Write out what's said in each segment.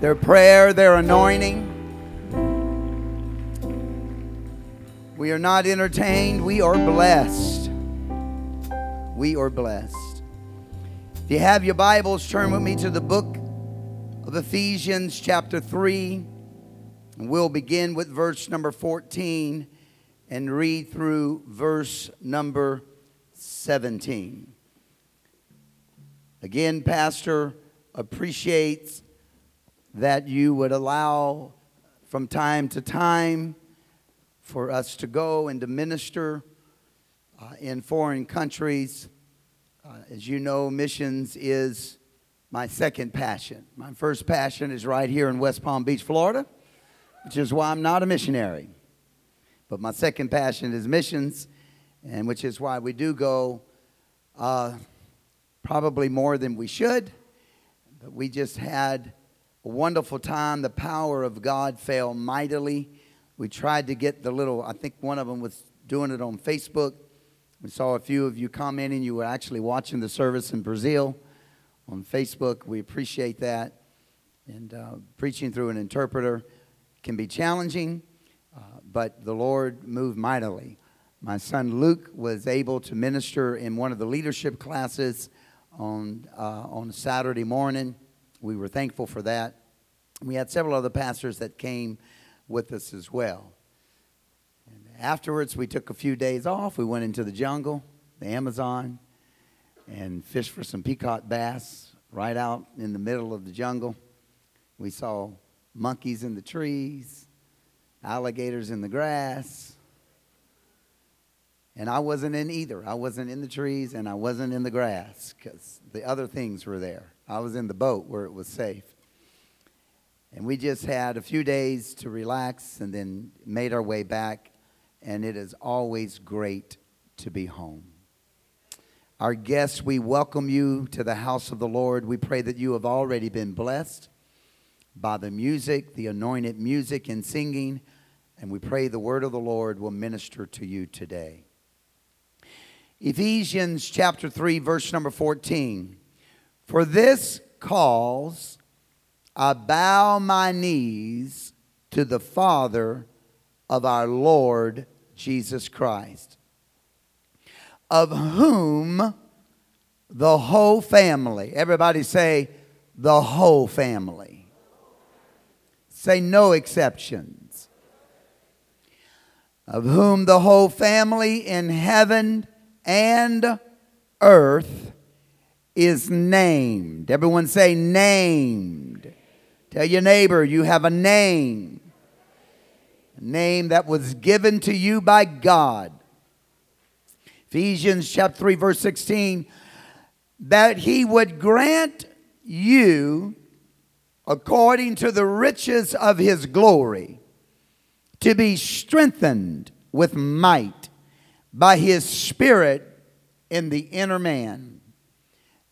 their prayer, their anointing. We are not entertained, we are blessed. We are blessed. If you have your Bibles, turn with me to the book of Ephesians, chapter 3. And we'll begin with verse number 14 and read through verse number 17. Again, Pastor appreciates that you would allow from time to time for us to go and to minister uh, in foreign countries. Uh, as you know, missions is my second passion. My first passion is right here in West Palm Beach, Florida, which is why I'm not a missionary. But my second passion is missions, and which is why we do go uh, probably more than we should. But we just had a wonderful time. The power of God fell mightily. We tried to get the little, I think one of them was doing it on Facebook. We saw a few of you commenting. You were actually watching the service in Brazil on Facebook. We appreciate that. And uh, preaching through an interpreter can be challenging, uh, but the Lord moved mightily. My son Luke was able to minister in one of the leadership classes on, uh, on Saturday morning. We were thankful for that. We had several other pastors that came with us as well. And afterwards, we took a few days off. We went into the jungle, the Amazon, and fished for some peacock bass right out in the middle of the jungle. We saw monkeys in the trees, alligators in the grass. And I wasn't in either. I wasn't in the trees and I wasn't in the grass because the other things were there. I was in the boat where it was safe. And we just had a few days to relax and then made our way back. And it is always great to be home. Our guests, we welcome you to the house of the Lord. We pray that you have already been blessed by the music, the anointed music and singing. And we pray the word of the Lord will minister to you today. Ephesians chapter 3, verse number 14. For this cause I bow my knees to the Father of our Lord Jesus Christ, of whom the whole family, everybody say, the whole family. Say no exceptions. Of whom the whole family in heaven and earth is named. Everyone say, named. Tell your neighbor you have a name. A name that was given to you by God. Ephesians chapter 3, verse 16. That he would grant you, according to the riches of his glory, to be strengthened with might by his Spirit in the inner man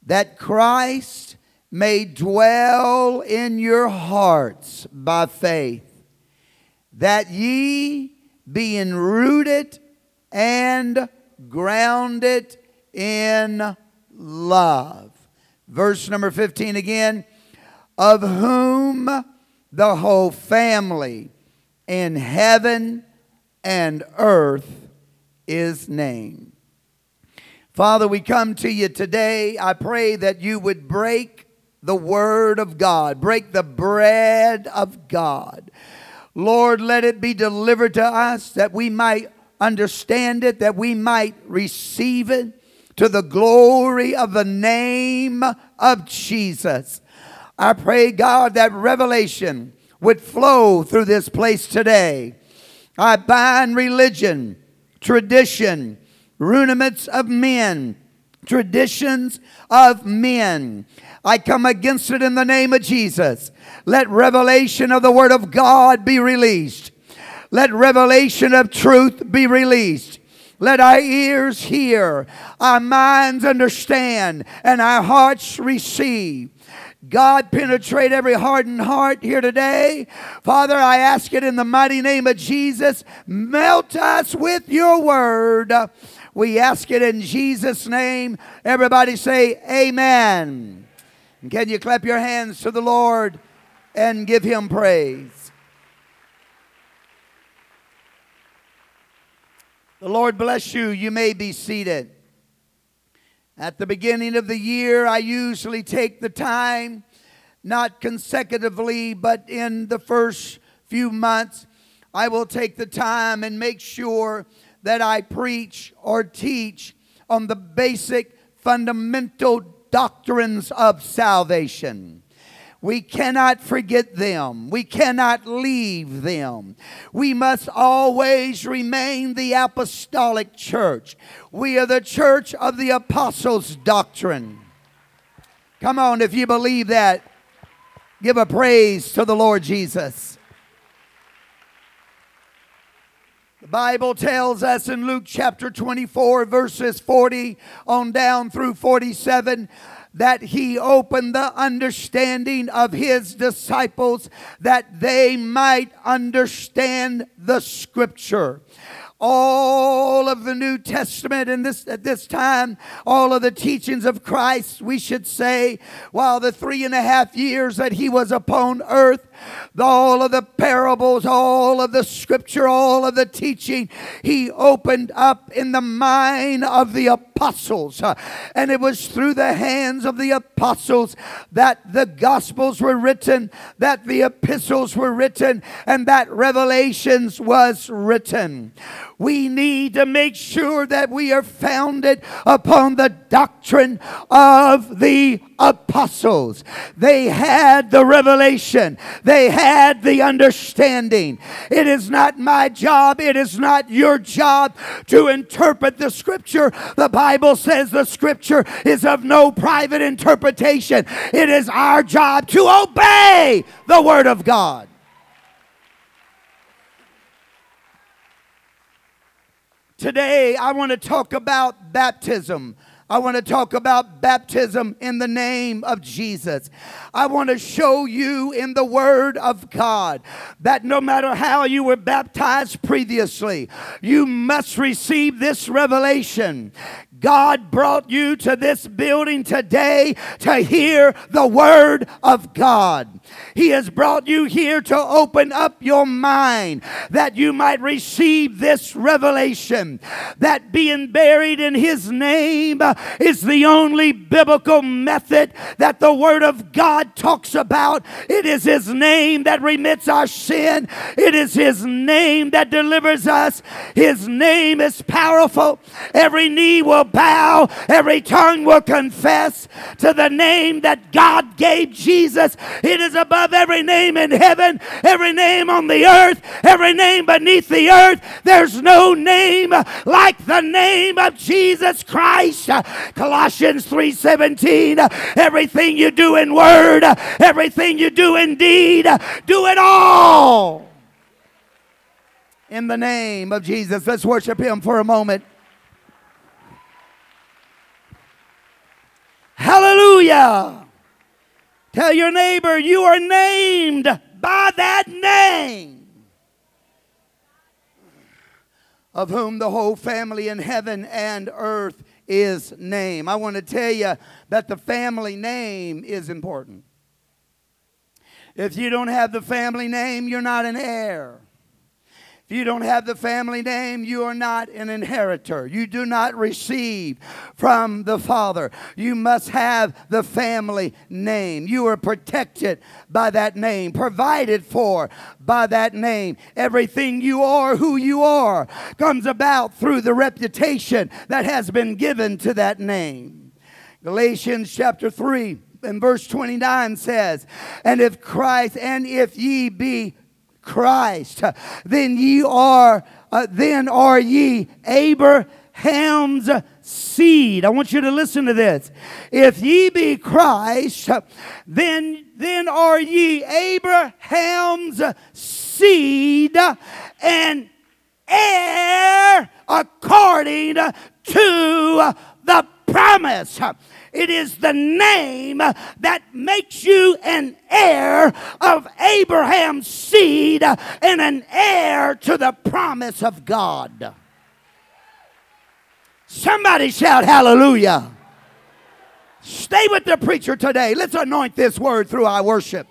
that Christ may dwell in your hearts by faith, that ye, being rooted and grounded in love. Verse number 15 again, of whom the whole family in heaven and earth is named. Father, we come to you today. I pray that you would break the word of God, break the bread of God. Lord, let it be delivered to us that we might understand it, that we might receive it to the glory of the name of Jesus. I pray, God, that revelation would flow through this place today. I bind religion, tradition, rudiments of men, traditions of men. I come against it in the name of Jesus. Let revelation of the Word of God be released. Let revelation of truth be released. Let our ears hear, our minds understand, and our hearts receive. God, penetrate every hardened heart here today. Father, I ask it in the mighty name of Jesus. Melt us with your word. We ask it in Jesus' name. Everybody say, Amen. Can you clap your hands to the Lord? and give him praise. The Lord bless you. You may be seated. At the beginning of the year, I usually take the time, not consecutively, but in the first few months, I will take the time and make sure that I preach or teach on the basic fundamental doctrines of salvation. We cannot forget them. We cannot leave them. We must always remain the apostolic church. We are the church of the apostles' doctrine. Come on, if you believe that, give a praise to the Lord Jesus. Bible tells us in Luke chapter 24, verses 40 on down through 47 that he opened the understanding of his disciples that they might understand the scripture. All of the New Testament and this at this time, all of the teachings of Christ, we should say, while the three and a half years that he was upon earth, all of the parables, all of the scripture, all of the teaching, he opened up in the mind of the apostles. Uh, and it was through the hands of the apostles that the gospels were written, that the epistles were written, and that revelations was written. We need to make sure that we are founded upon the doctrine of the apostles. They had the revelation, they had the understanding. It is not my job, it is not your job to interpret the scripture. The Bible says the scripture is of no private interpretation. It is our job to obey the word of God. Today, I want to talk about baptism. I want to talk about baptism in the name of Jesus. I want to show you in the Word of God that no matter how you were baptized previously, you must receive this revelation. God brought you to this building today to hear the Word of God. He has brought you here to open up your mind that you might receive this revelation that being buried in His name is the only biblical method that the Word of God talks about. It is His name that remits our sin, it is His name that delivers us. His name is powerful. Every knee will bow, every tongue will confess to the name that God gave Jesus. It is above every name in heaven, every name on the earth, every name beneath the earth. There's no name like the name of Jesus Christ. Colossians 3:17. Everything you do in word, everything you do in deed, do it all in the name of Jesus. Let's worship him for a moment. Hallelujah. Tell your neighbor you are named by that name, of whom the whole family in heaven and earth is named. I want to tell you that the family name is important. If you don't have the family name, you're not an heir. If you don't have the family name, you are not an inheritor. You do not receive from the Father. You must have the family name. You are protected by that name, provided for by that name. Everything you are, who you are, comes about through the reputation that has been given to that name. Galatians chapter 3 and verse 29 says, And if Christ, and if ye be Christ, then ye are, uh, then are ye Abraham's seed. I want you to listen to this. If ye be Christ, then then are ye Abraham's seed and heir according to the promise. It is the name that makes you an heir of Abraham's seed and an heir to the promise of God. Somebody shout hallelujah. Stay with the preacher today. Let's anoint this word through our worship.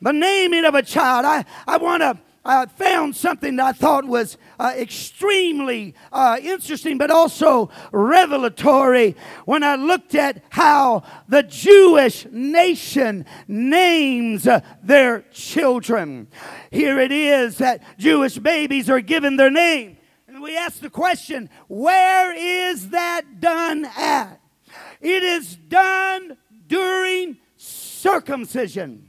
the naming of a child. I, I want to I found something that I thought was uh, extremely uh, interesting, but also revelatory when I looked at how the Jewish nation names uh, their children. Here it is that Jewish babies are given their name. And we ask the question where is that done at? It is done during circumcision.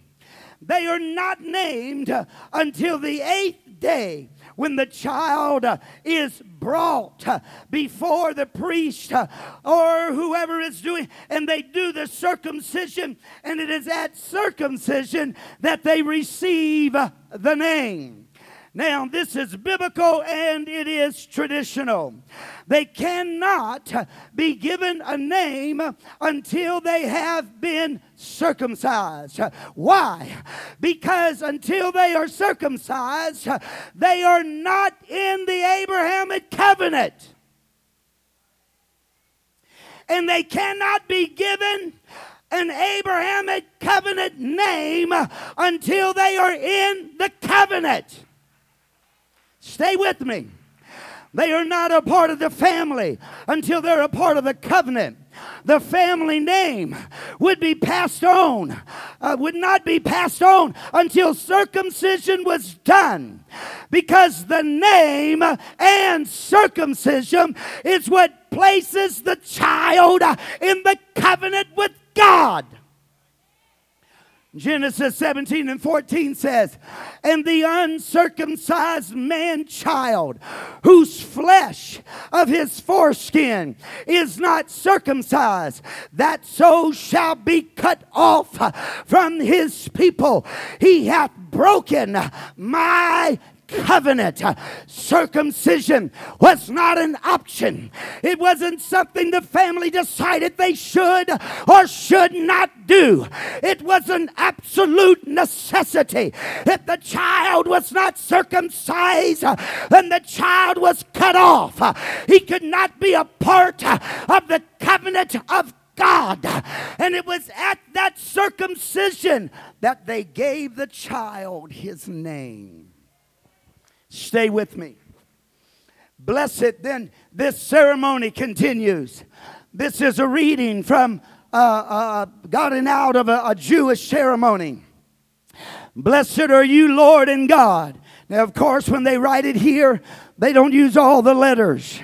They are not named until the eighth day when the child uh, is brought uh, before the priest uh, or whoever is doing, and they do the circumcision, and it is at circumcision that they receive the name. Now, this is biblical and it is traditional. They cannot be given a name until they have been circumcised. Why? Because until they are circumcised, they are not in the Abrahamic covenant. And they cannot be given an Abrahamic covenant name until they are in the covenant. Stay with me. They are not a part of the family until they're a part of the covenant. The family name would be passed on, uh, would not be passed on until circumcision was done. Because the name and circumcision is what places the child in the covenant with God. Genesis 17 and 14 says, And the uncircumcised man child, whose flesh of his foreskin is not circumcised, that so shall be cut off from his people. He hath broken my covenant. Circumcision was not an option, it wasn't something the family decided they should or should not do. It was an absolute necessity. If the child was not circumcised, then the child was cut off. He could not be a part of the covenant of God. And it was at that circumcision that they gave the child his name. Stay with me. Blessed, then this ceremony continues. This is a reading from uh, uh, gotten out of a, a Jewish ceremony. Blessed are you, Lord and God. Now, of course, when they write it here, they don't use all the letters.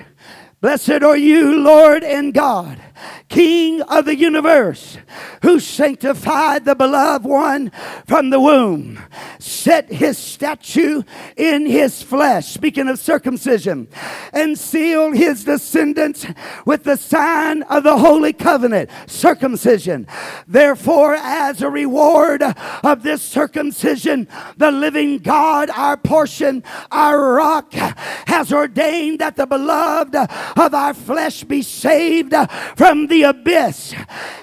Blessed are you, Lord and God, King of the universe, who sanctified the beloved one from the womb, set his statue in his flesh, speaking of circumcision, and sealed his descendants with the sign of the holy covenant, circumcision. Therefore, as a reward of this circumcision, the living God, our portion, our rock, has ordained that the beloved of our flesh be saved from the abyss.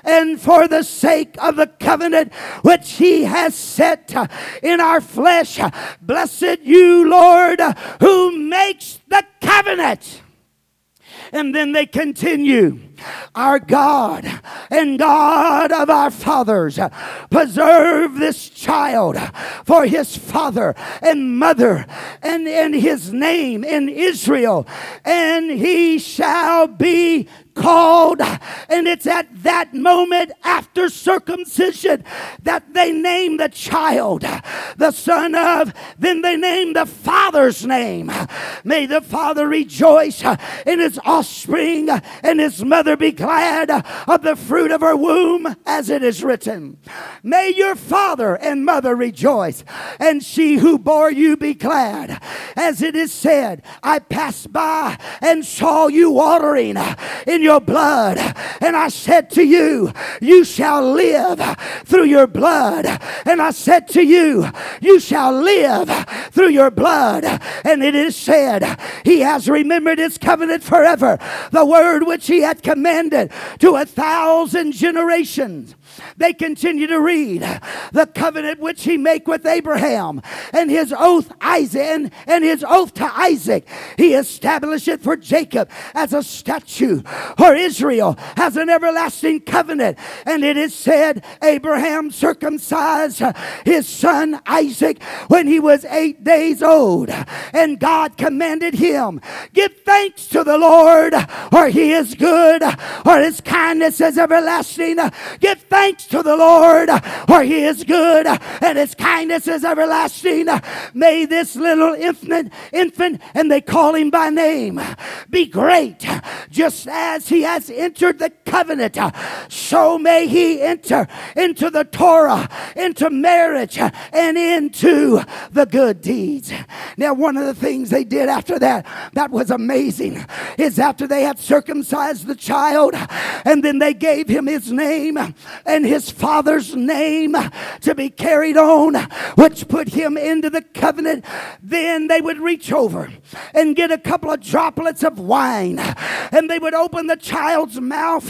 And for the sake of the covenant which he has set in our flesh, blessed you, Lord, who makes the covenant. And then they continue Our God and God of our fathers, preserve this child for his father and mother and in his name in Israel, and he shall be called. And it's at that moment after circumcision that they name the child the son of, then they name the father's name. May the father rejoice in his offspring and his mother be glad of the fruit of her womb, as it is written. May your father and mother rejoice, and she who bore you be glad, as it is said, I passed by and saw you watering in your blood. And I said to you, You shall live through your blood. And I said to you, You shall live through your blood. And it is said, He has remembered His covenant forever, the word which He had commanded to a thousand generations they continue to read the covenant which he make with Abraham and his oath Isaac and, and his oath to Isaac. He established it for Jacob as a statue, for Israel as an everlasting covenant. And it is said Abraham circumcised his son Isaac when he was eight days old. And God commanded him, Give thanks to the Lord, for he is good, for his kindness is everlasting. Give thanks to the Lord, for he is good, and his kindness is everlasting. May this little infant, infant, and they call him by name, be great, just as he has entered the covenant. So may he enter into the Torah, into marriage, and into the good deeds. Now, one of the things they did after that that was amazing is after they had circumcised the child and then they gave him his name and his father's name to be carried on, which put him into the covenant, then they would reach over and get a couple of droplets of wine and they would open the child's mouth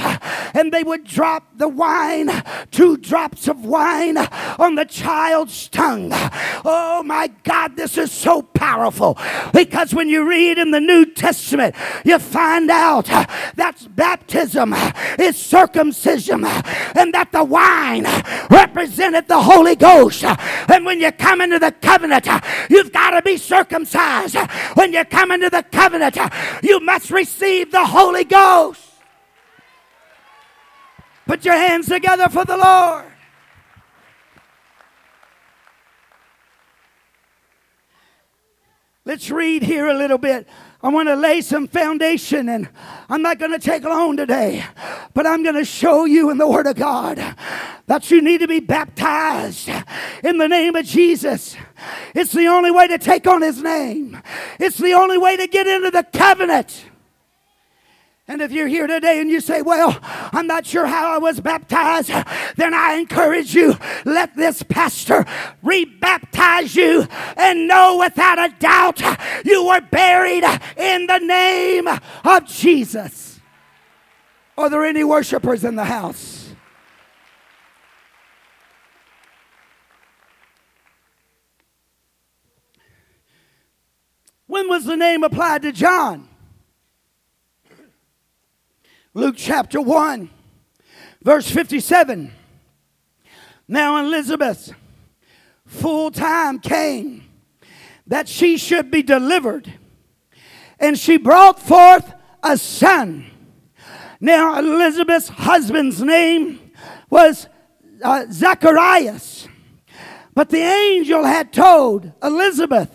and they would drop the wine, two drops of wine on the child's tongue. Oh my God, this is so powerful because when you read in the New Testament, you find out that baptism is circumcision and that the wine represented the Holy Ghost. And when you come into the covenant, you've got to be circumcised. When you come into the covenant, you must receive the Holy Ghost. Put your hands together for the Lord. Let's read here a little bit. I want to lay some foundation, and I'm not going to take long today, but I'm going to show you in the Word of God that you need to be baptized in the name of Jesus. It's the only way to take on His name, it's the only way to get into the covenant. And if you're here today and you say, Well, I'm not sure how I was baptized, then I encourage you, let this pastor rebaptize you and know without a doubt you were buried in the name of Jesus. Are there any worshipers in the house? When was the name applied to John? Luke chapter 1, verse 57. Now Elizabeth, full time came that she should be delivered, and she brought forth a son. Now Elizabeth's husband's name was uh, Zacharias, but the angel had told Elizabeth,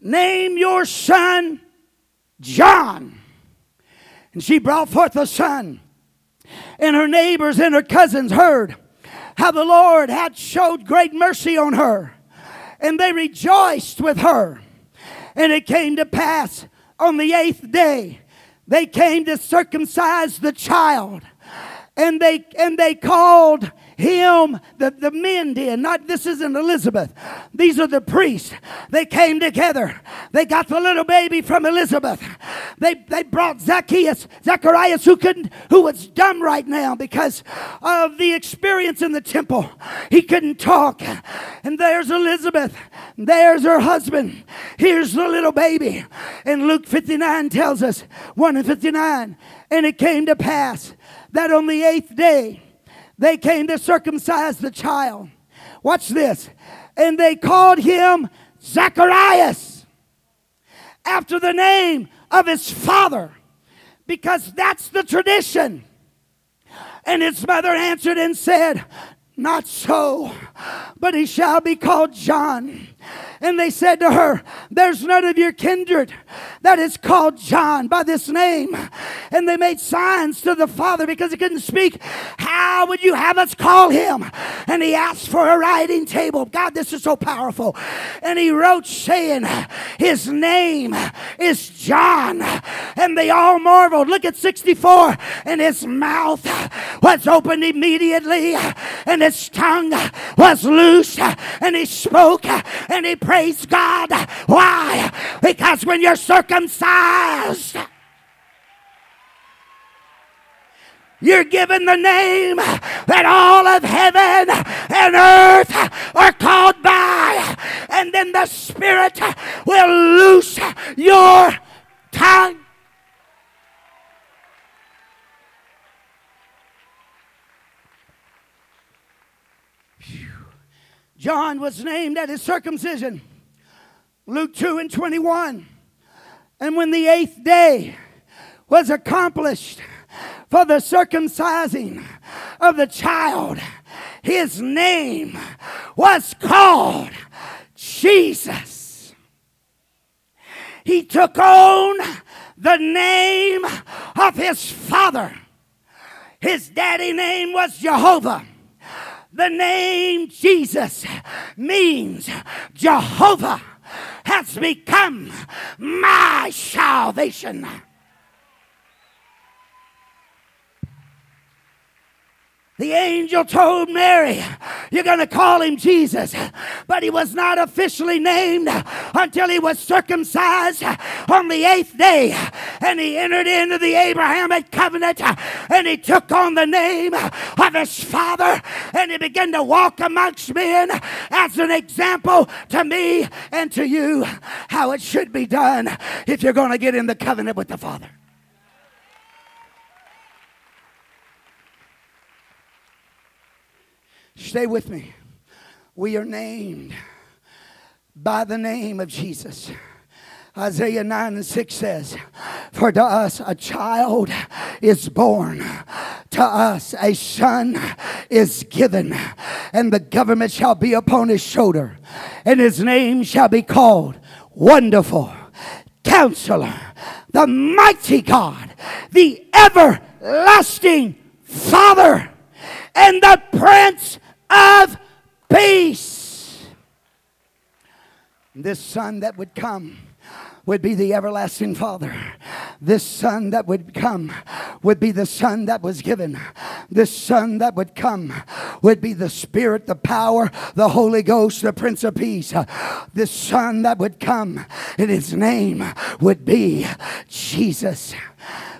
Name your son John. And she brought forth a son. And her neighbors and her cousins heard how the Lord had showed great mercy on her. And they rejoiced with her. And it came to pass on the eighth day, they came to circumcise the child. And they and they called him, the, the men did. Not this isn't Elizabeth. These are the priests. They came together. They got the little baby from Elizabeth. They they brought Zacchaeus, Zacharias, who couldn't, who was dumb right now because of the experience in the temple. He couldn't talk. And there's Elizabeth. There's her husband. Here's the little baby. And Luke 59 tells us, 1 and 59. And it came to pass that on the eighth day they came to circumcise the child. Watch this. And they called him Zacharias after the name of his father because that's the tradition. And his mother answered and said, Not so, but he shall be called John. And they said to her, There's none of your kindred that is called John by this name. And they made signs to the father because he couldn't speak. How would you have us call him? And he asked for a writing table. God, this is so powerful. And he wrote, saying, His name is John. And they all marveled. Look at 64. And his mouth was opened immediately, and his tongue was loose, and he spoke he praised God. Why? Because when you're circumcised, you're given the name that all of heaven and earth are called by. And then the Spirit will loose your tongue. John was named at his circumcision. Luke 2 and 21. And when the eighth day was accomplished for the circumcising of the child, his name was called Jesus. He took on the name of his father. His daddy name was Jehovah. The name Jesus means Jehovah has become my salvation. The angel told Mary, You're going to call him Jesus. But he was not officially named until he was circumcised on the eighth day. And he entered into the Abrahamic covenant and he took on the name of his father and he began to walk amongst men as an example to me and to you how it should be done if you're going to get in the covenant with the Father. Stay with me. We are named by the name of Jesus. Isaiah 9 and 6 says, For to us a child is born, to us a son is given, and the government shall be upon his shoulder, and his name shall be called Wonderful, Counselor, the Mighty God, the Everlasting Father, and the Prince of peace. This son that would come would be the everlasting Father. This Son that would come would be the Son that was given. This Son that would come would be the Spirit, the power, the Holy Ghost, the Prince of Peace. This Son that would come, and His name would be Jesus.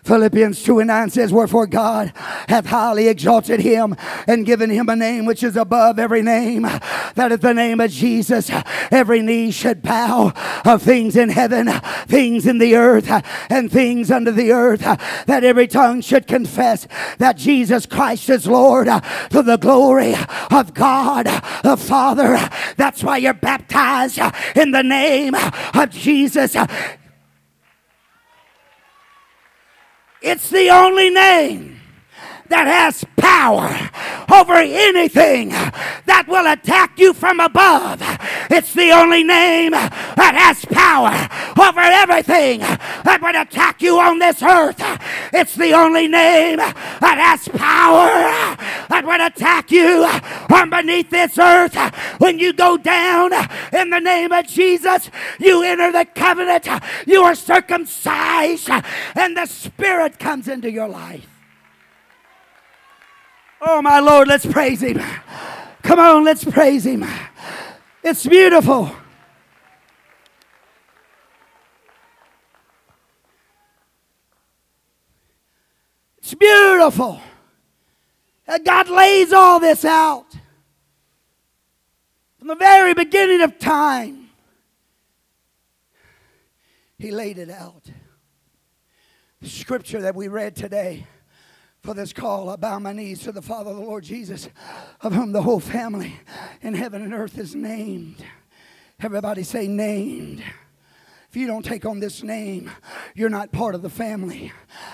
Philippians 2 and 9 says, Wherefore God hath highly exalted him and given him a name which is above every name, that at the name of Jesus every knee should bow of things in heaven, things in the earth, and things under the earth, that every tongue should confess that Jesus Christ is Lord to the glory of God the Father. That's why you're baptized in the name of Jesus. It's the only name that has power over anything that will attack you from above. It's the only name that has power over everything that would attack you on this earth. It's the only name that has power that would attack you from beneath this earth. When you go down in the name of Jesus, you enter the covenant, you are circumcised, and the Spirit comes into your life. Oh, my Lord, let's praise Him. Come on, let's praise Him. It's beautiful. Beautiful. that God lays all this out from the very beginning of time. He laid it out. The scripture that we read today for this call, I bow my knees to the Father, the Lord Jesus, of whom the whole family in heaven and earth is named. Everybody say, named. If you don't take on this name, you're not part of the family.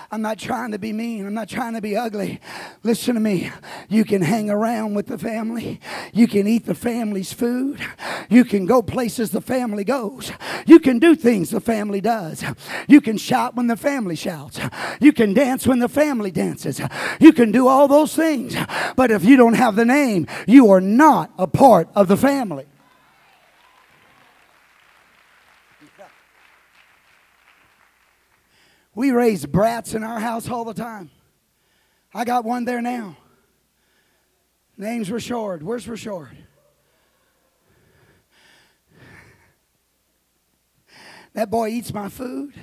I'm not trying to be mean. I'm not trying to be ugly. Listen to me. You can hang around with the family. You can eat the family's food. You can go places the family goes. You can do things the family does. You can shout when the family shouts. You can dance when the family dances. You can do all those things. But if you don't have the name, you are not a part of the family. We raise brats in our house all the time. I got one there now. Name's Rashard. Where's Rashard? That boy eats my food,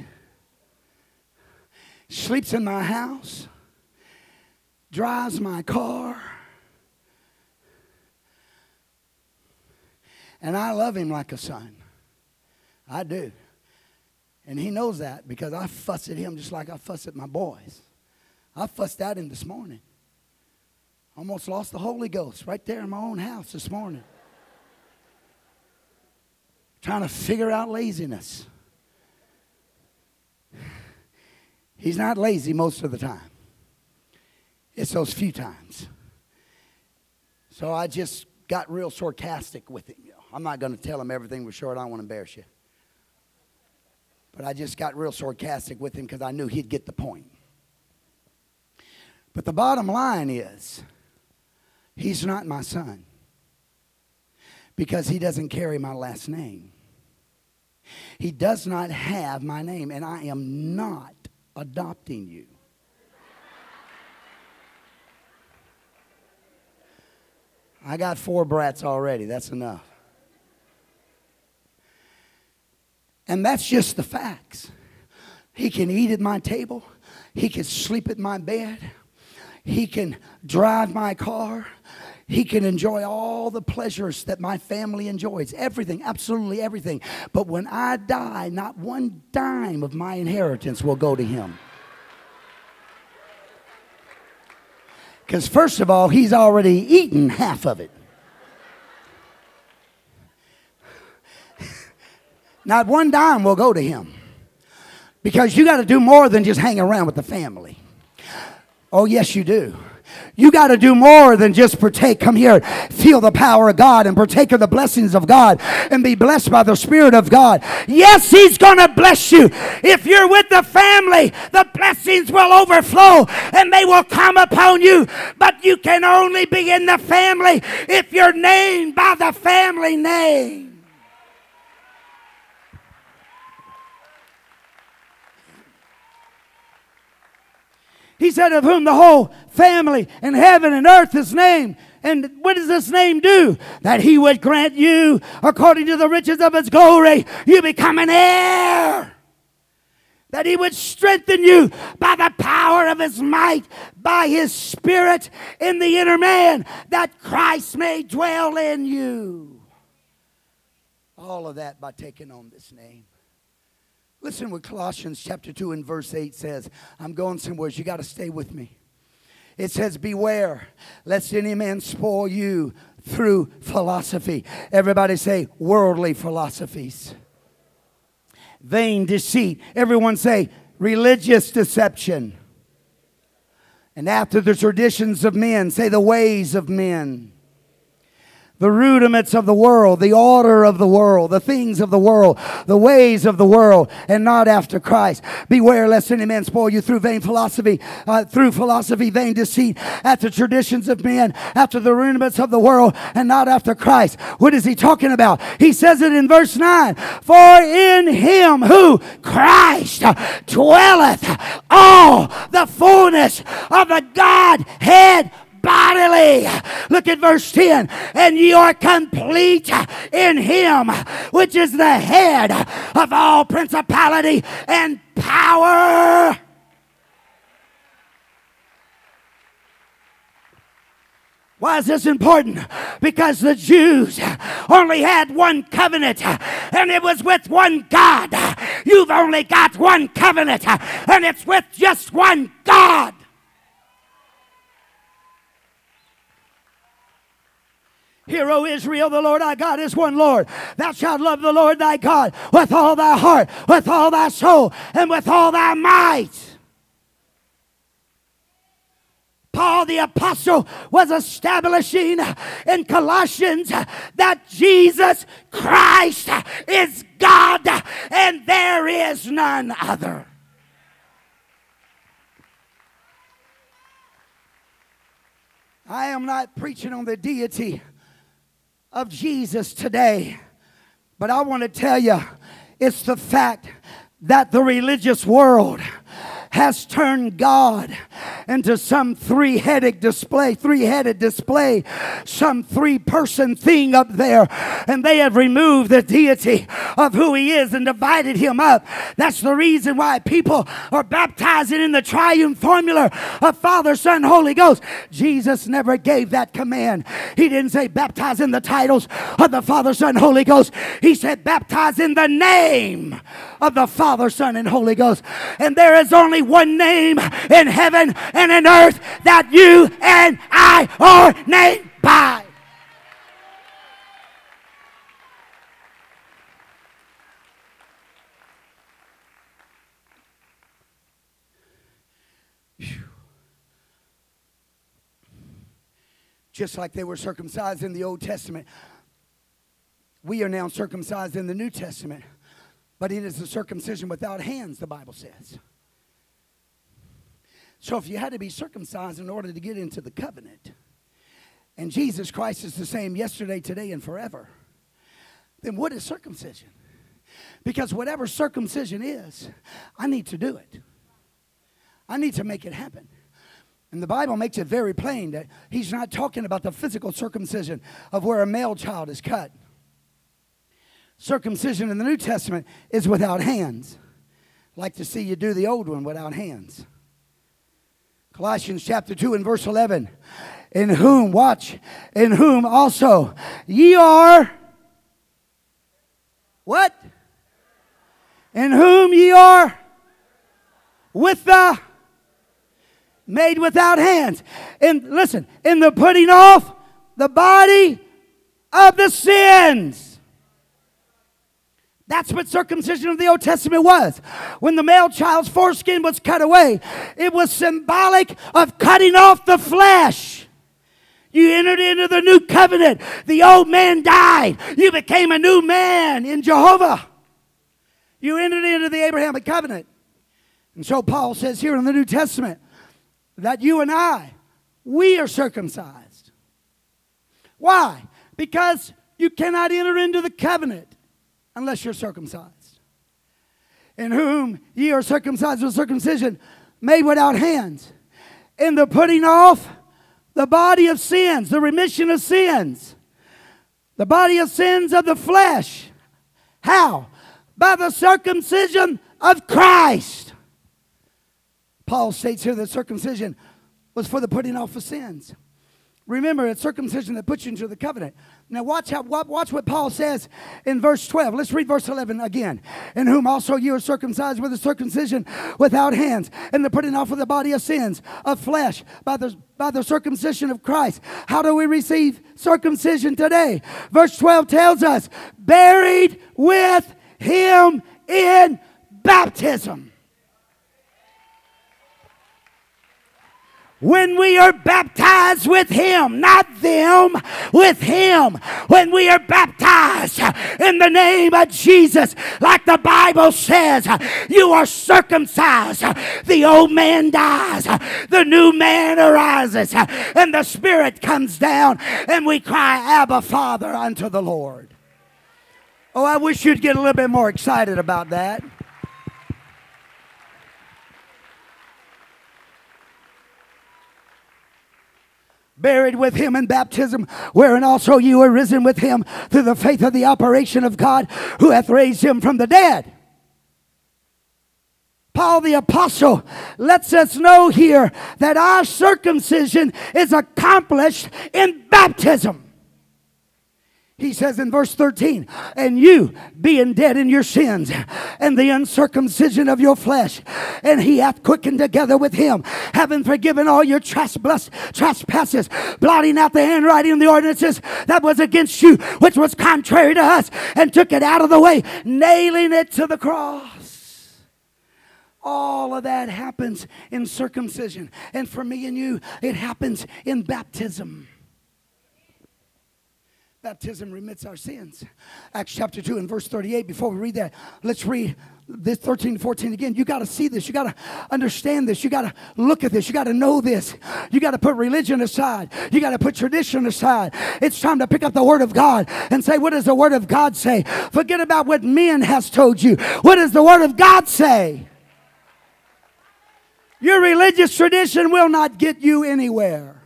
sleeps in my house, drives my car. And I love him like a son. I do. And he knows that because I fuss at him just like I fuss at my boys. I fussed at him this morning. Almost lost the Holy Ghost right there in my own house this morning. Trying to figure out laziness. He's not lazy most of the time. It's those few times. So I just got real sarcastic with him. I'm not going to tell him everything was short. I don't want to embarrass you. But I just got real sarcastic with him because I knew he'd get the point. But the bottom line is, he's not my son because he doesn't carry my last name. He does not have my name, and I am not adopting you. I got four brats already. That's enough. And that's just the facts. He can eat at my table, he can sleep at my bed, he can drive my car. He can enjoy all the pleasures that my family enjoys. Everything, absolutely everything. But when I die, not one dime of my inheritance will go to him. Because, first of all, he's already eaten half of it. Not one dime will go to him. Because you got to do more than just hang around with the family. Oh, yes, you do. You got to do more than just partake. Come here, feel the power of God and partake of the blessings of God and be blessed by the Spirit of God. Yes, He's going to bless you. If you're with the family, the blessings will overflow and they will come upon you. But you can only be in the family if you're named by the family name. He said, Of whom the whole family in heaven and earth is named. And what does this name do? That he would grant you, according to the riches of his glory, you become an heir. That he would strengthen you by the power of his might, by his spirit in the inner man, that Christ may dwell in you. All of that by taking on this name. Listen what Colossians chapter 2 and verse 8 says. I'm going somewhere. You got to stay with me. It says, Beware lest any man spoil you through philosophy. Everybody say, worldly philosophies. Vain deceit. Everyone say, religious deception. And after the traditions of men, say, the ways of men the rudiments of the world, the order of the world, the things of the world, the ways of the world, and not after Christ. Beware lest any man spoil you through vain philosophy, uh, through philosophy, vain deceit, after traditions of men, after the rudiments of the world, and not after Christ. What is he talking about? He says it in verse 9 For in him who Christ dwelleth all the fullness of the Godhead bodily. Look at verse 10. And you are complete in him, which is the head of all principality and power. Why is this important? Because the Jews only had one covenant, and it was with one God. You've only got one covenant, and it's with just one God. Hear, O Israel, the Lord our God is one Lord. Thou shalt love the Lord thy God with all thy heart, with all thy soul, and with all thy might. Paul the apostle was establishing in Colossians that Jesus Christ is God and there is none other. I am not preaching on the deity of Jesus today. But I want to tell you, it's the fact that the religious world has turned God into some three-headed display, three-headed display, some three-person thing up there, and they have removed the deity of who he is and divided him up. That's the reason why people are baptizing in the triune formula of Father, Son, Holy Ghost. Jesus never gave that command. He didn't say baptize in the titles of the Father, Son, Holy Ghost. He said baptize in the name of the Father, Son, and Holy Ghost. And there is only one name in heaven and in earth that you and I are named by. Just like they were circumcised in the Old Testament, we are now circumcised in the New Testament. But it is a circumcision without hands, the Bible says. So if you had to be circumcised in order to get into the covenant, and Jesus Christ is the same yesterday, today, and forever, then what is circumcision? Because whatever circumcision is, I need to do it. I need to make it happen. And the Bible makes it very plain that he's not talking about the physical circumcision of where a male child is cut. Circumcision in the New Testament is without hands. like to see you do the old one without hands. Colossians chapter 2 and verse 11. In whom, watch, in whom also ye are, what? In whom ye are with the made without hands. And listen, in the putting off the body of the sins. That's what circumcision of the Old Testament was. When the male child's foreskin was cut away, it was symbolic of cutting off the flesh. You entered into the new covenant. The old man died. You became a new man in Jehovah. You entered into the Abrahamic covenant. And so Paul says here in the New Testament that you and I, we are circumcised. Why? Because you cannot enter into the covenant unless you're circumcised. In whom ye are circumcised with circumcision made without hands, in the putting off the body of sins, the remission of sins, the body of sins of the flesh. How? By the circumcision of Christ. Paul states here that circumcision was for the putting off of sins. Remember, it's circumcision that puts you into the covenant. Now, watch how watch what Paul says in verse 12. Let's read verse 11 again. In whom also you are circumcised with a circumcision without hands, and the putting off of the body of sins of flesh by the by the circumcision of Christ. How do we receive circumcision today? Verse 12 tells us, buried with him in baptism. When we are baptized with Him, not them, with Him. When we are baptized in the name of Jesus, like the Bible says, you are circumcised. The old man dies, the new man arises, and the Spirit comes down, and we cry, Abba, Father, unto the Lord. Oh, I wish you'd get a little bit more excited about that. Buried with him in baptism, wherein also you were risen with him through the faith of the operation of God who hath raised him from the dead. Paul the Apostle lets us know here that our circumcision is accomplished in baptism. He says in verse 13, and you being dead in your sins and the uncircumcision of your flesh, and he hath quickened together with him, having forgiven all your trespasses, blotting out the handwriting of the ordinances that was against you, which was contrary to us, and took it out of the way, nailing it to the cross. All of that happens in circumcision. And for me and you, it happens in baptism. Baptism remits our sins. Acts chapter 2 and verse 38. Before we read that, let's read this 13 to 14 again. You got to see this. You got to understand this. You got to look at this. You got to know this. You got to put religion aside. You got to put tradition aside. It's time to pick up the word of God and say, what does the word of God say? Forget about what men has told you. What does the word of God say? Your religious tradition will not get you anywhere.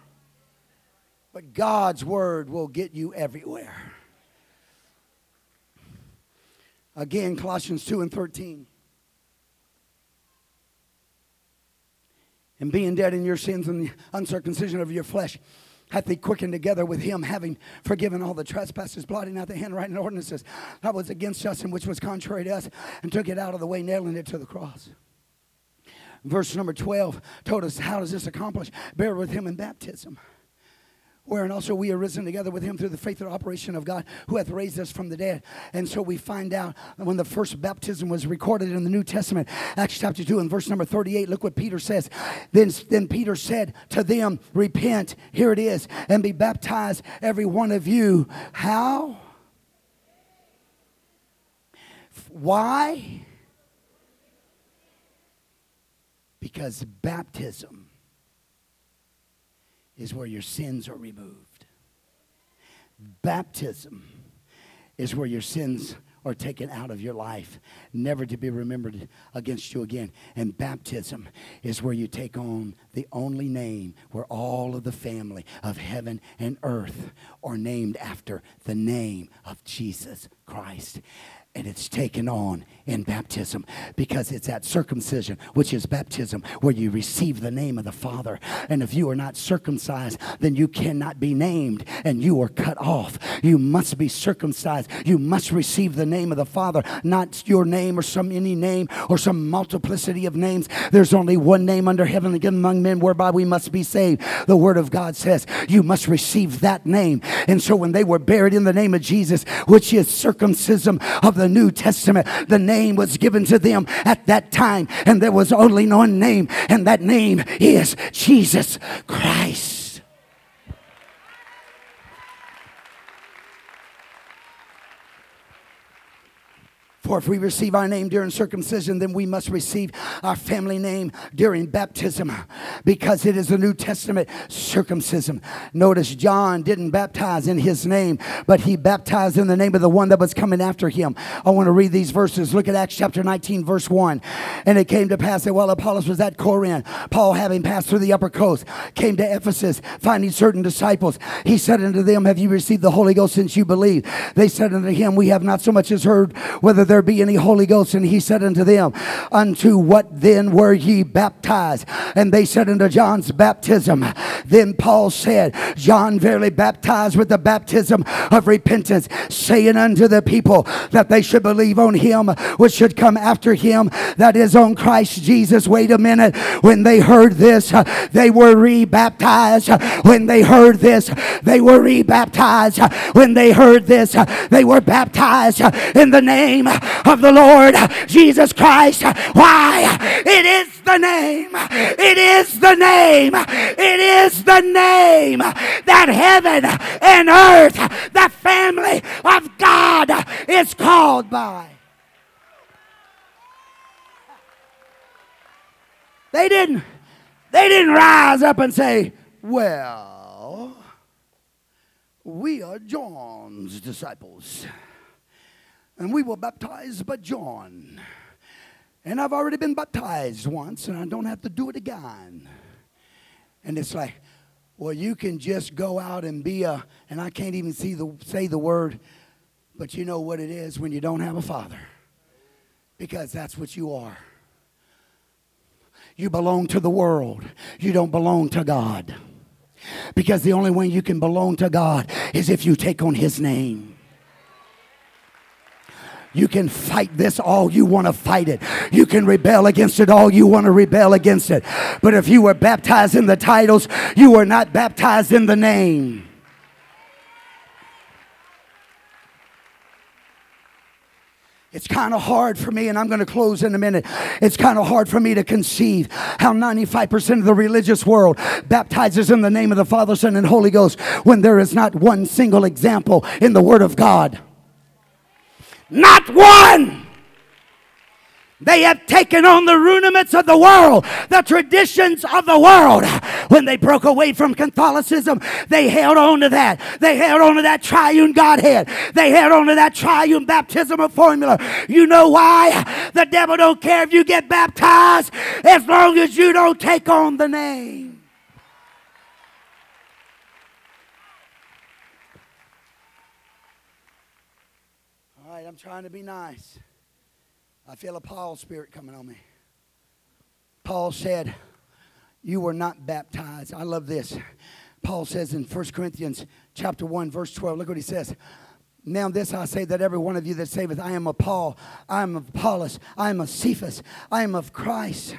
But God's word will get you everywhere. Again, Colossians 2 and 13. And being dead in your sins and the uncircumcision of your flesh, hath he quickened together with him, having forgiven all the trespasses, blotting out the handwriting ordinances that was against us and which was contrary to us, and took it out of the way, nailing it to the cross. Verse number 12 told us how does this accomplish? Bear with him in baptism wherein also we are risen together with him through the faith and operation of God who hath raised us from the dead. And so we find out when the first baptism was recorded in the New Testament, Acts chapter 2 and verse number 38, look what Peter says. Then, then Peter said to them, Repent, here it is, and be baptized, every one of you. How? Why? Because baptism is where your sins are removed. Baptism is where your sins are taken out of your life, never to be remembered against you again. And baptism is where you take on the only name where all of the family of heaven and earth are named after the name of Jesus Christ and it's taken on in baptism because it's at circumcision, which is baptism, where you receive the name of the Father. And if you are not circumcised, then you cannot be named and you are cut off. You must be circumcised. You must receive the name of the Father, not your name or some any name or some multiplicity of names. There's only one name under heaven given among men whereby we must be saved. The Word of God says you must receive that name. And so when they were buried in the name of Jesus, which is circumcision of the New Testament, the name was given to them at that time, and there was only one name, and that name is Jesus Christ. For if we receive our name during circumcision, then we must receive our family name during baptism because it is the New Testament circumcision. Notice John didn't baptize in his name, but he baptized in the name of the one that was coming after him. I want to read these verses. Look at Acts chapter 19, verse 1. And it came to pass that while Apollos was at Corinth, Paul, having passed through the upper coast, came to Ephesus, finding certain disciples. He said unto them, Have you received the Holy Ghost since you believe? They said unto him, We have not so much as heard whether there be any Holy Ghost? And he said unto them, Unto what then were ye baptized? And they said unto John's baptism. Then Paul said, John verily baptized with the baptism of repentance, saying unto the people that they should believe on him which should come after him, that is on Christ Jesus. Wait a minute. When they heard this, they were rebaptized. When they heard this, they were rebaptized. When they heard this, they were baptized in the name of the Lord Jesus Christ. Why? It is the name. It is the name. It is the name that heaven and earth, the family of God, is called by. They didn't, they didn't rise up and say, Well, we are John's disciples and we were baptized by John. And I've already been baptized once, and I don't have to do it again. And it's like, well, you can just go out and be a, and I can't even see the, say the word, but you know what it is when you don't have a father. Because that's what you are. You belong to the world, you don't belong to God. Because the only way you can belong to God is if you take on His name. You can fight this all you want to fight it. You can rebel against it all you want to rebel against it. But if you were baptized in the titles, you were not baptized in the name. It's kind of hard for me, and I'm going to close in a minute. It's kind of hard for me to conceive how 95% of the religious world baptizes in the name of the Father, Son, and Holy Ghost when there is not one single example in the Word of God. Not one. They have taken on the rudiments of the world, the traditions of the world. When they broke away from Catholicism, they held on to that. They held on to that triune Godhead. They held on to that triune baptismal formula. You know why? The devil don't care if you get baptized as long as you don't take on the name. All right, I'm trying to be nice. I feel a Paul spirit coming on me. Paul said, You were not baptized. I love this. Paul says in 1 Corinthians chapter 1, verse 12, look what he says. Now this I say that every one of you that saveth, I am of Paul, I am of Apollos, I am of Cephas, I am of Christ.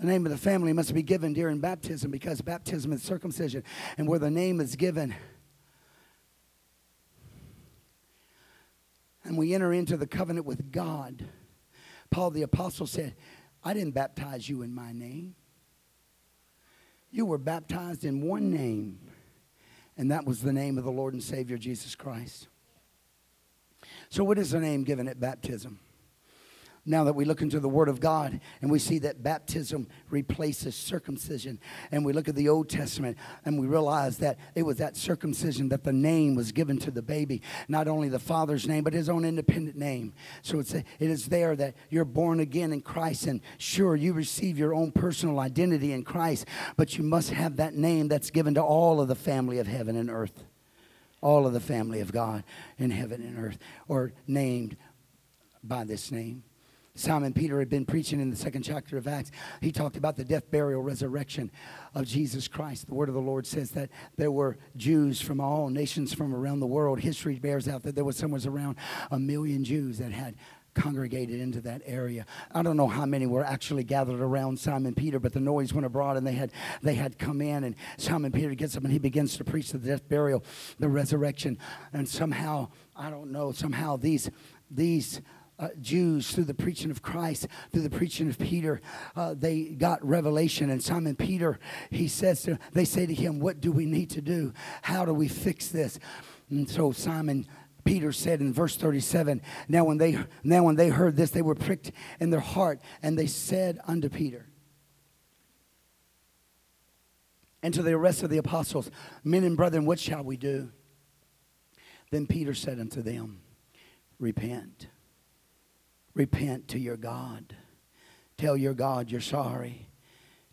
The name of the family must be given during baptism because baptism is circumcision. And where the name is given, and we enter into the covenant with God. Paul the Apostle said, I didn't baptize you in my name. You were baptized in one name, and that was the name of the Lord and Savior Jesus Christ. So, what is the name given at baptism? Now that we look into the Word of God and we see that baptism replaces circumcision, and we look at the Old Testament and we realize that it was that circumcision that the name was given to the baby, not only the father's name, but his own independent name. So it's a, it is there that you're born again in Christ, and sure, you receive your own personal identity in Christ, but you must have that name that's given to all of the family of heaven and earth. All of the family of God in heaven and earth, or named by this name. Simon Peter had been preaching in the second chapter of Acts. He talked about the death, burial, resurrection of Jesus Christ. The word of the Lord says that there were Jews from all nations from around the world. History bears out that there was somewhere around a million Jews that had congregated into that area. I don't know how many were actually gathered around Simon Peter, but the noise went abroad and they had they had come in and Simon Peter gets up and he begins to preach the death, burial, the resurrection, and somehow I don't know somehow these these uh, Jews through the preaching of Christ, through the preaching of Peter, uh, they got revelation. And Simon Peter, he says to, they say to him, "What do we need to do? How do we fix this?" And so Simon Peter said in verse 37, now when they now when they heard this, they were pricked in their heart, and they said unto Peter. And to the rest of the apostles, men and brethren, what shall we do? Then Peter said unto them, Repent Repent to your God. Tell your God you're sorry.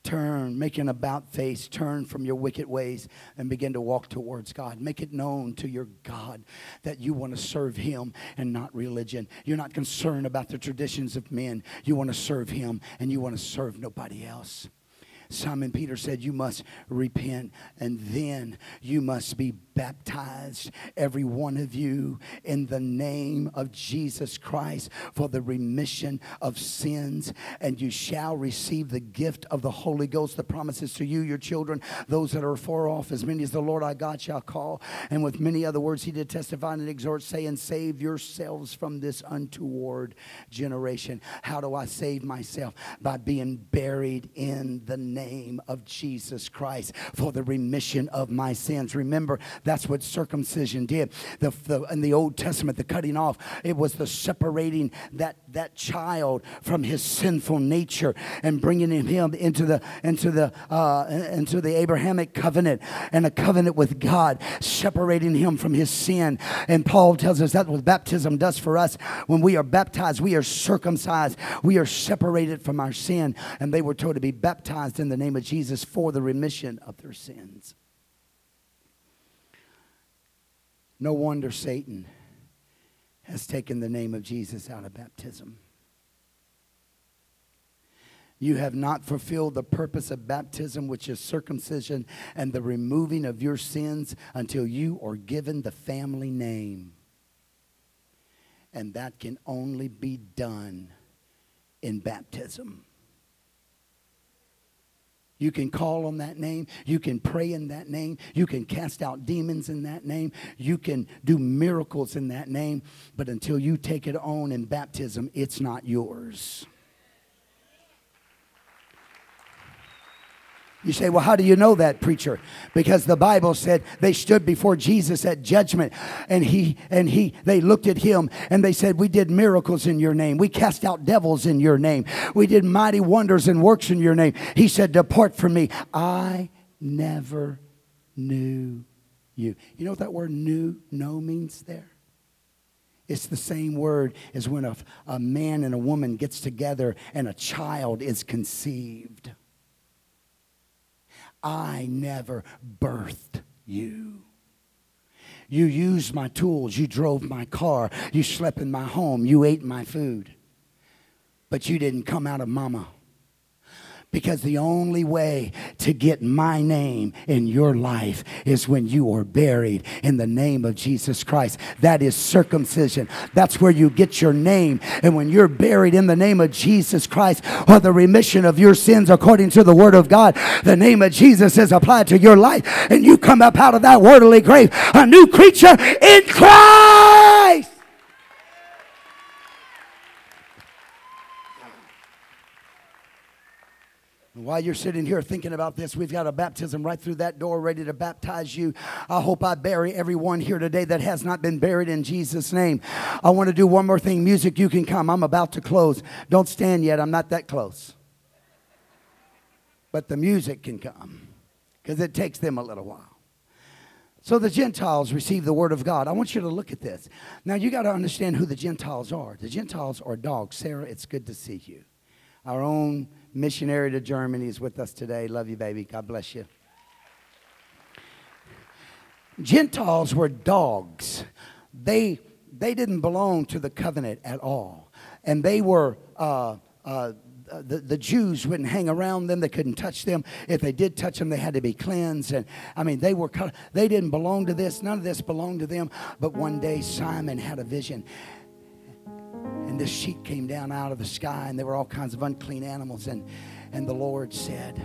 Turn, make an about face, turn from your wicked ways and begin to walk towards God. Make it known to your God that you want to serve Him and not religion. You're not concerned about the traditions of men. You want to serve Him and you want to serve nobody else. Simon Peter said, You must repent and then you must be baptized, every one of you, in the name of Jesus Christ for the remission of sins, and you shall receive the gift of the Holy Ghost. The promises to you, your children, those that are far off, as many as the Lord our God shall call. And with many other words, he did testify and exhort, saying, Save yourselves from this untoward generation. How do I save myself? By being buried in the name of Jesus Christ for the remission of my sins. Remember, that's what circumcision did. The, the, in the Old Testament, the cutting off, it was the separating that, that child from his sinful nature and bringing him into the, into, the, uh, into the Abrahamic covenant and a covenant with God, separating him from his sin. And Paul tells us that what baptism does for us. When we are baptized, we are circumcised. We are separated from our sin. And they were told to be baptized in the name of Jesus for the remission of their sins. No wonder Satan has taken the name of Jesus out of baptism. You have not fulfilled the purpose of baptism, which is circumcision and the removing of your sins, until you are given the family name. And that can only be done in baptism. You can call on that name. You can pray in that name. You can cast out demons in that name. You can do miracles in that name. But until you take it on in baptism, it's not yours. You say, well, how do you know that, preacher? Because the Bible said they stood before Jesus at judgment and he and he they looked at him and they said, We did miracles in your name. We cast out devils in your name. We did mighty wonders and works in your name. He said, Depart from me. I never knew you. You know what that word knew, know means there? It's the same word as when a, a man and a woman gets together and a child is conceived. I never birthed you. You used my tools. You drove my car. You slept in my home. You ate my food. But you didn't come out of mama. Because the only way to get my name in your life is when you are buried in the name of Jesus Christ. That is circumcision. That's where you get your name. And when you're buried in the name of Jesus Christ or the remission of your sins according to the word of God, the name of Jesus is applied to your life. And you come up out of that worldly grave a new creature in Christ. While you're sitting here thinking about this, we've got a baptism right through that door ready to baptize you. I hope I bury everyone here today that has not been buried in Jesus' name. I want to do one more thing. Music, you can come. I'm about to close. Don't stand yet. I'm not that close. But the music can come because it takes them a little while. So the Gentiles receive the word of God. I want you to look at this. Now you got to understand who the Gentiles are. The Gentiles are dogs. Sarah, it's good to see you. Our own missionary to Germany, is with us today. Love you, baby. God bless you. Gentiles were dogs. They, they didn't belong to the covenant at all. And they were, uh, uh, the, the Jews wouldn't hang around them. They couldn't touch them. If they did touch them, they had to be cleansed. And I mean, they were they didn't belong to this. None of this belonged to them. But one day, Simon had a vision and this sheet came down out of the sky, and there were all kinds of unclean animals. And, and the Lord said,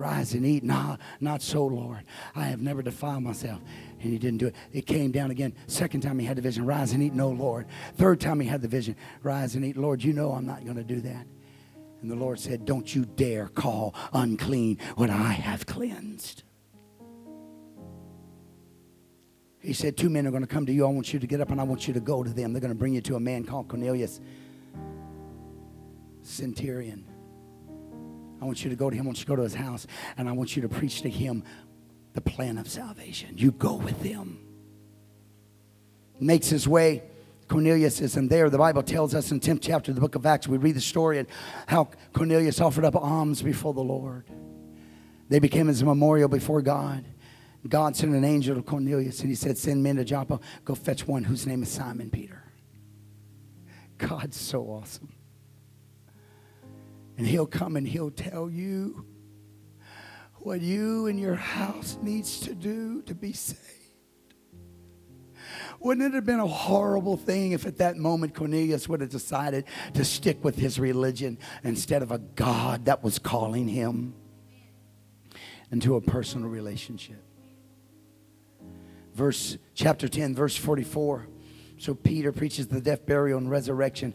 Rise and eat. No, not so, Lord. I have never defiled myself. And he didn't do it. It came down again. Second time he had the vision, rise and eat. No, Lord. Third time he had the vision, rise and eat. Lord, you know I'm not going to do that. And the Lord said, Don't you dare call unclean what I have cleansed. He said, Two men are going to come to you. I want you to get up and I want you to go to them. They're going to bring you to a man called Cornelius, centurion. I want you to go to him. I want you to go to his house and I want you to preach to him the plan of salvation. You go with them. Makes his way. Cornelius isn't there. The Bible tells us in 10th chapter of the book of Acts, we read the story and how Cornelius offered up alms before the Lord. They became his memorial before God. God sent an angel to Cornelius and he said, Send men to Joppa, go fetch one whose name is Simon Peter. God's so awesome. And he'll come and he'll tell you what you and your house needs to do to be saved. Wouldn't it have been a horrible thing if at that moment Cornelius would have decided to stick with his religion instead of a God that was calling him into a personal relationship? Verse chapter 10 verse 44 so peter preaches the death burial and resurrection.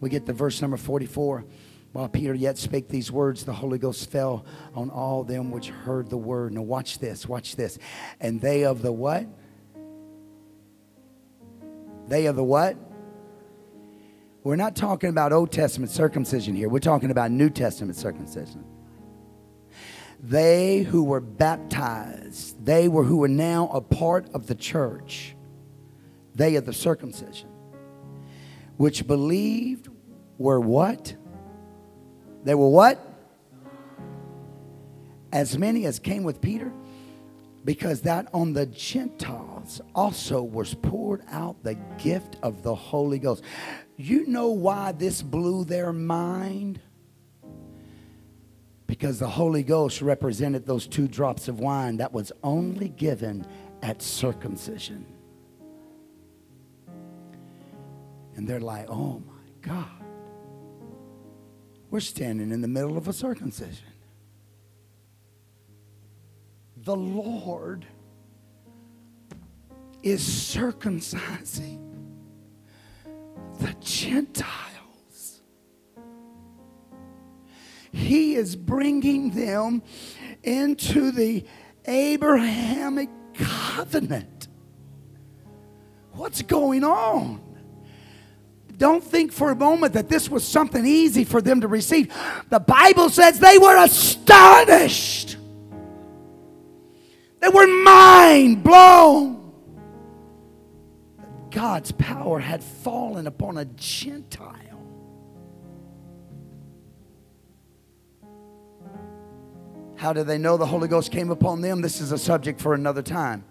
We get the verse number 44 while peter yet spake these words the holy ghost fell on all them which heard the word. Now watch this watch this. And they of the what? They of the what? We're not talking about old testament circumcision here. We're talking about new testament circumcision they who were baptized, they were who were now a part of the church, they of the circumcision, which believed were what? They were what? As many as came with Peter, because that on the Gentiles also was poured out the gift of the Holy Ghost. You know why this blew their mind? Because the Holy Ghost represented those two drops of wine that was only given at circumcision. And they're like, oh my God, we're standing in the middle of a circumcision. The Lord is circumcising the Gentiles. He is bringing them into the Abrahamic covenant. What's going on? Don't think for a moment that this was something easy for them to receive. The Bible says they were astonished. They were mind blown. God's power had fallen upon a Gentile. How do they know the Holy Ghost came upon them? This is a subject for another time.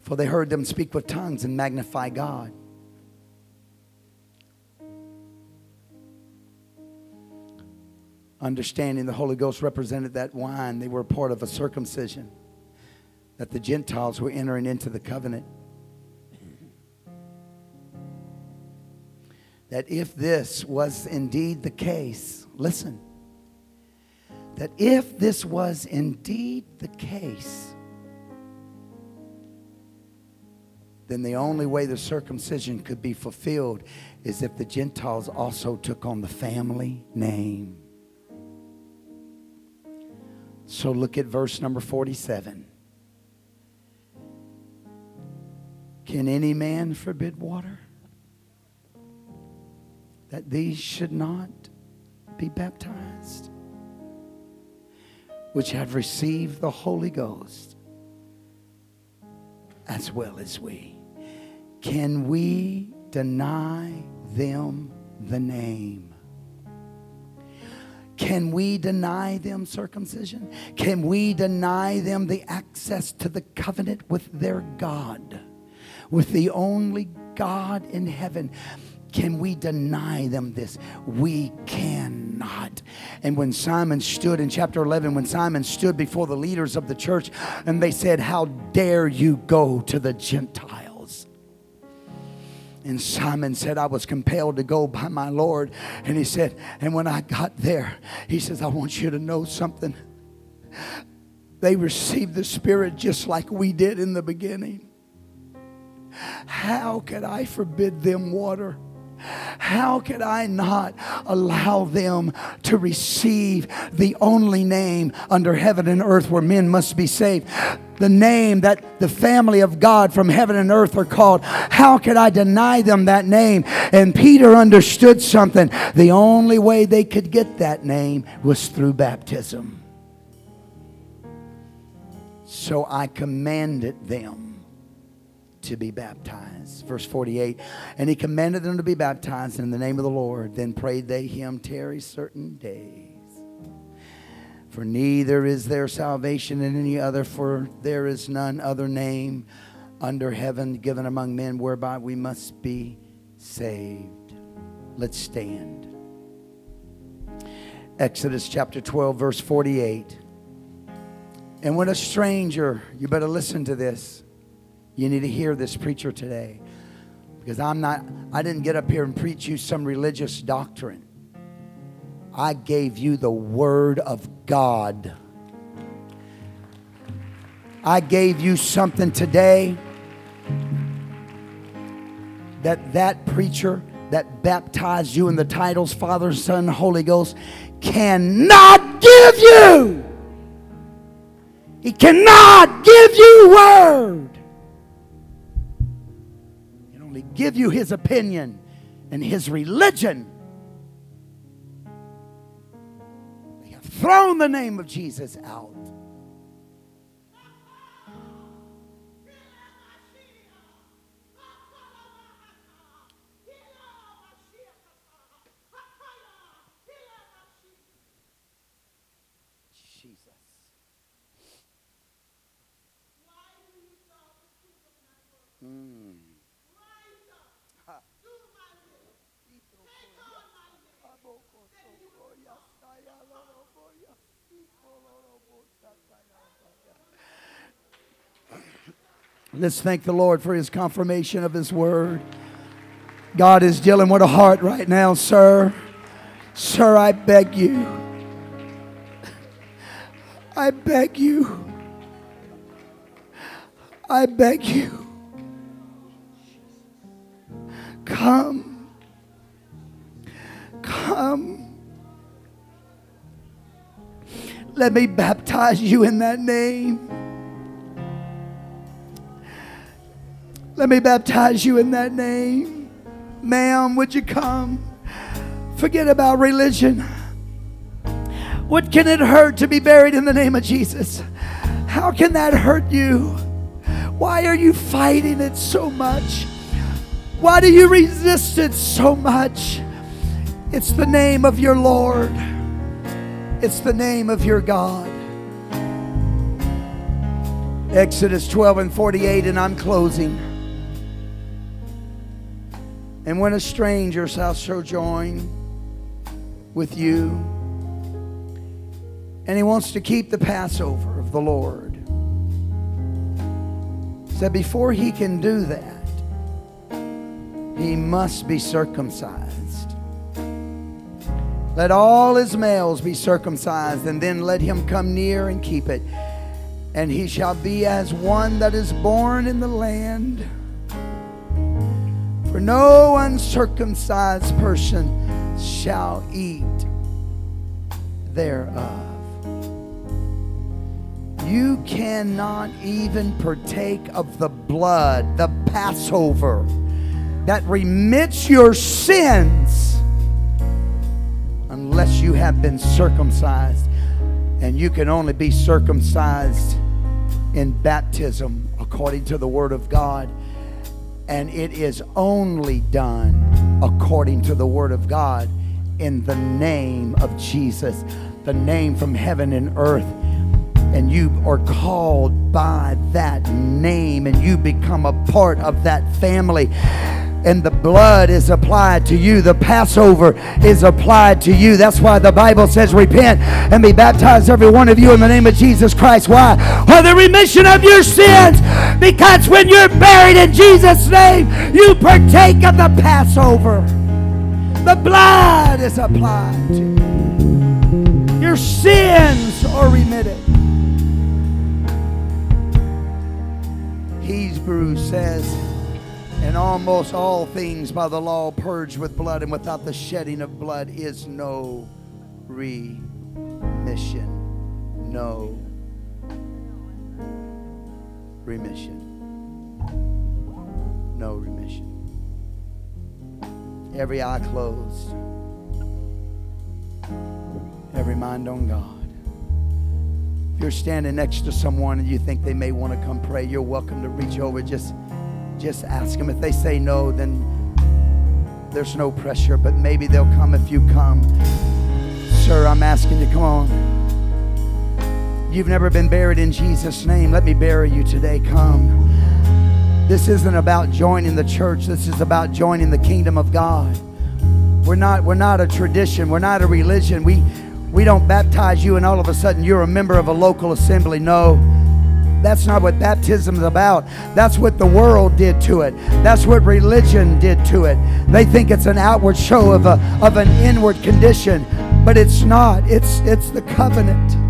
For they heard them speak with tongues and magnify God. Understanding the Holy Ghost represented that wine, they were part of a circumcision that the Gentiles were entering into the covenant. That if this was indeed the case, listen, that if this was indeed the case, then the only way the circumcision could be fulfilled is if the Gentiles also took on the family name. So look at verse number 47. Can any man forbid water? That these should not be baptized? Which have received the Holy Ghost as well as we. Can we deny them the name? Can we deny them circumcision? Can we deny them the access to the covenant with their God, with the only God in heaven? Can we deny them this? We cannot. And when Simon stood in chapter 11, when Simon stood before the leaders of the church and they said, How dare you go to the Gentiles? And Simon said, I was compelled to go by my Lord. And he said, And when I got there, he says, I want you to know something. They received the Spirit just like we did in the beginning. How could I forbid them water? How could I not allow them to receive the only name under heaven and earth where men must be saved? The name that the family of God from heaven and earth are called. How could I deny them that name? And Peter understood something. The only way they could get that name was through baptism. So I commanded them to be baptized. Verse 48 And he commanded them to be baptized in the name of the Lord. Then prayed they him tarry certain days. For neither is there salvation in any other, for there is none other name under heaven given among men whereby we must be saved. Let's stand. Exodus chapter 12, verse 48. And when a stranger, you better listen to this. You need to hear this preacher today. Because I'm not, I didn't get up here and preach you some religious doctrine. I gave you the Word of God. I gave you something today that that preacher that baptized you in the titles Father, Son, Holy Ghost cannot give you. He cannot give you word only give you his opinion and his religion. They have thrown the name of Jesus out. Let's thank the Lord for his confirmation of his word. God is dealing with a heart right now, sir. Sir, I beg you. I beg you. I beg you. Come. Come. Let me baptize you in that name. Let me baptize you in that name. Ma'am, would you come? Forget about religion. What can it hurt to be buried in the name of Jesus? How can that hurt you? Why are you fighting it so much? Why do you resist it so much? It's the name of your Lord. It's the name of your God. Exodus 12 and 48, and I'm closing. And when a stranger shall sojourn with you, and he wants to keep the Passover of the Lord, said before he can do that, he must be circumcised. Let all his males be circumcised, and then let him come near and keep it. And he shall be as one that is born in the land. For no uncircumcised person shall eat thereof. You cannot even partake of the blood, the Passover, that remits your sins unless you have been circumcised. And you can only be circumcised in baptism according to the Word of God. And it is only done according to the Word of God in the name of Jesus, the name from heaven and earth and you are called by that name and you become a part of that family and the blood is applied to you. The Passover is applied to you. That's why the Bible says, Repent and be baptized, every one of you, in the name of Jesus Christ. Why? For the remission of your sins. Because when you're buried in Jesus' name, you partake of the Passover. The blood is applied to you. Your sins are remitted. Hebrews says, and almost all things by the law purged with blood, and without the shedding of blood is no remission. No remission. No remission. Every eye closed, every mind on God. If you're standing next to someone and you think they may want to come pray, you're welcome to reach over. Just, just ask them. If they say no, then there's no pressure, but maybe they'll come if you come. Sir, I'm asking you, come on. You've never been buried in Jesus' name. Let me bury you today. Come. This isn't about joining the church. This is about joining the kingdom of God. We're not, we're not a tradition. We're not a religion. We, we don't baptize you and all of a sudden you're a member of a local assembly. No. That's not what baptism is about. That's what the world did to it. That's what religion did to it. They think it's an outward show of, a, of an inward condition, but it's not. It's, it's the covenant.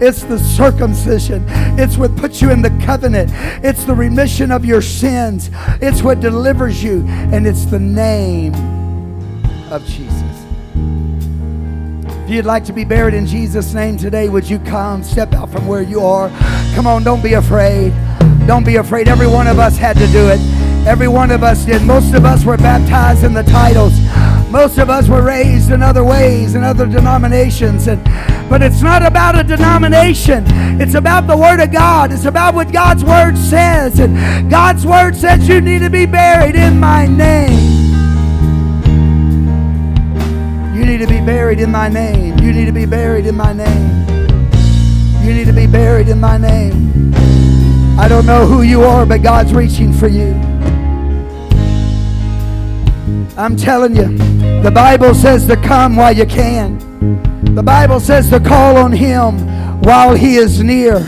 It's the circumcision. It's what puts you in the covenant. It's the remission of your sins. It's what delivers you. And it's the name of Jesus. If you'd like to be buried in Jesus' name today, would you come? Step out from where you are. Come on, don't be afraid. Don't be afraid. Every one of us had to do it. Every one of us did. Most of us were baptized in the titles. Most of us were raised in other ways, in other denominations. And, but it's not about a denomination. It's about the Word of God. It's about what God's Word says. And God's Word says you need to be buried in my name. Buried in my name. You need to be buried in my name. You need to be buried in my name. I don't know who you are, but God's reaching for you. I'm telling you, the Bible says to come while you can. The Bible says to call on Him while He is near.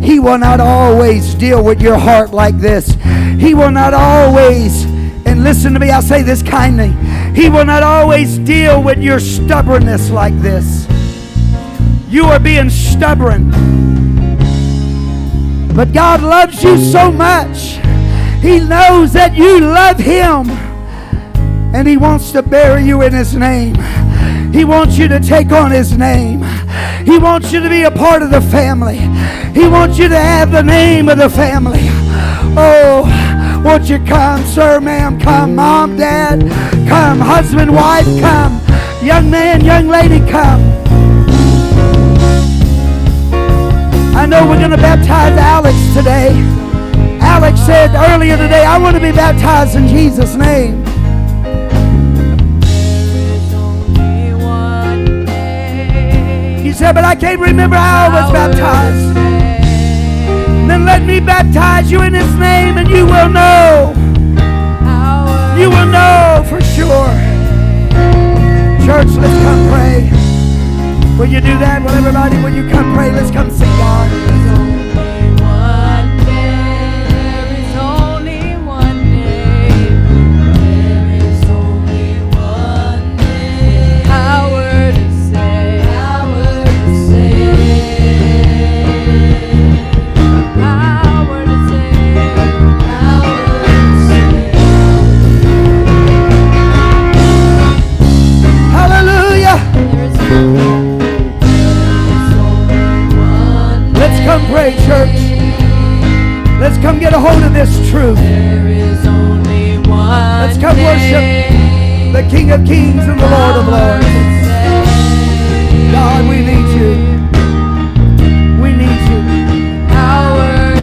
He will not always deal with your heart like this. He will not always, and listen to me, I'll say this kindly. He will not always deal with your stubbornness like this. You are being stubborn. But God loves you so much. He knows that you love Him. And He wants to bury you in His name. He wants you to take on His name. He wants you to be a part of the family. He wants you to have the name of the family. Oh, won't you come, sir, ma'am? Come, mom, dad. Come, husband, wife, come. Young man, young lady, come. I know we're going to baptize Alex today. Alex said earlier today, I want to be baptized in Jesus' name. He said, but I can't remember how I was baptized. Then let me baptize you in his name and you will know. You will know for sure. Church, let's come pray. Will you do that? Will everybody, will you come pray? Let's come sing God. Let's come get a hold of this truth. Let's come worship the King of Kings and the Lord of Lords. God, we need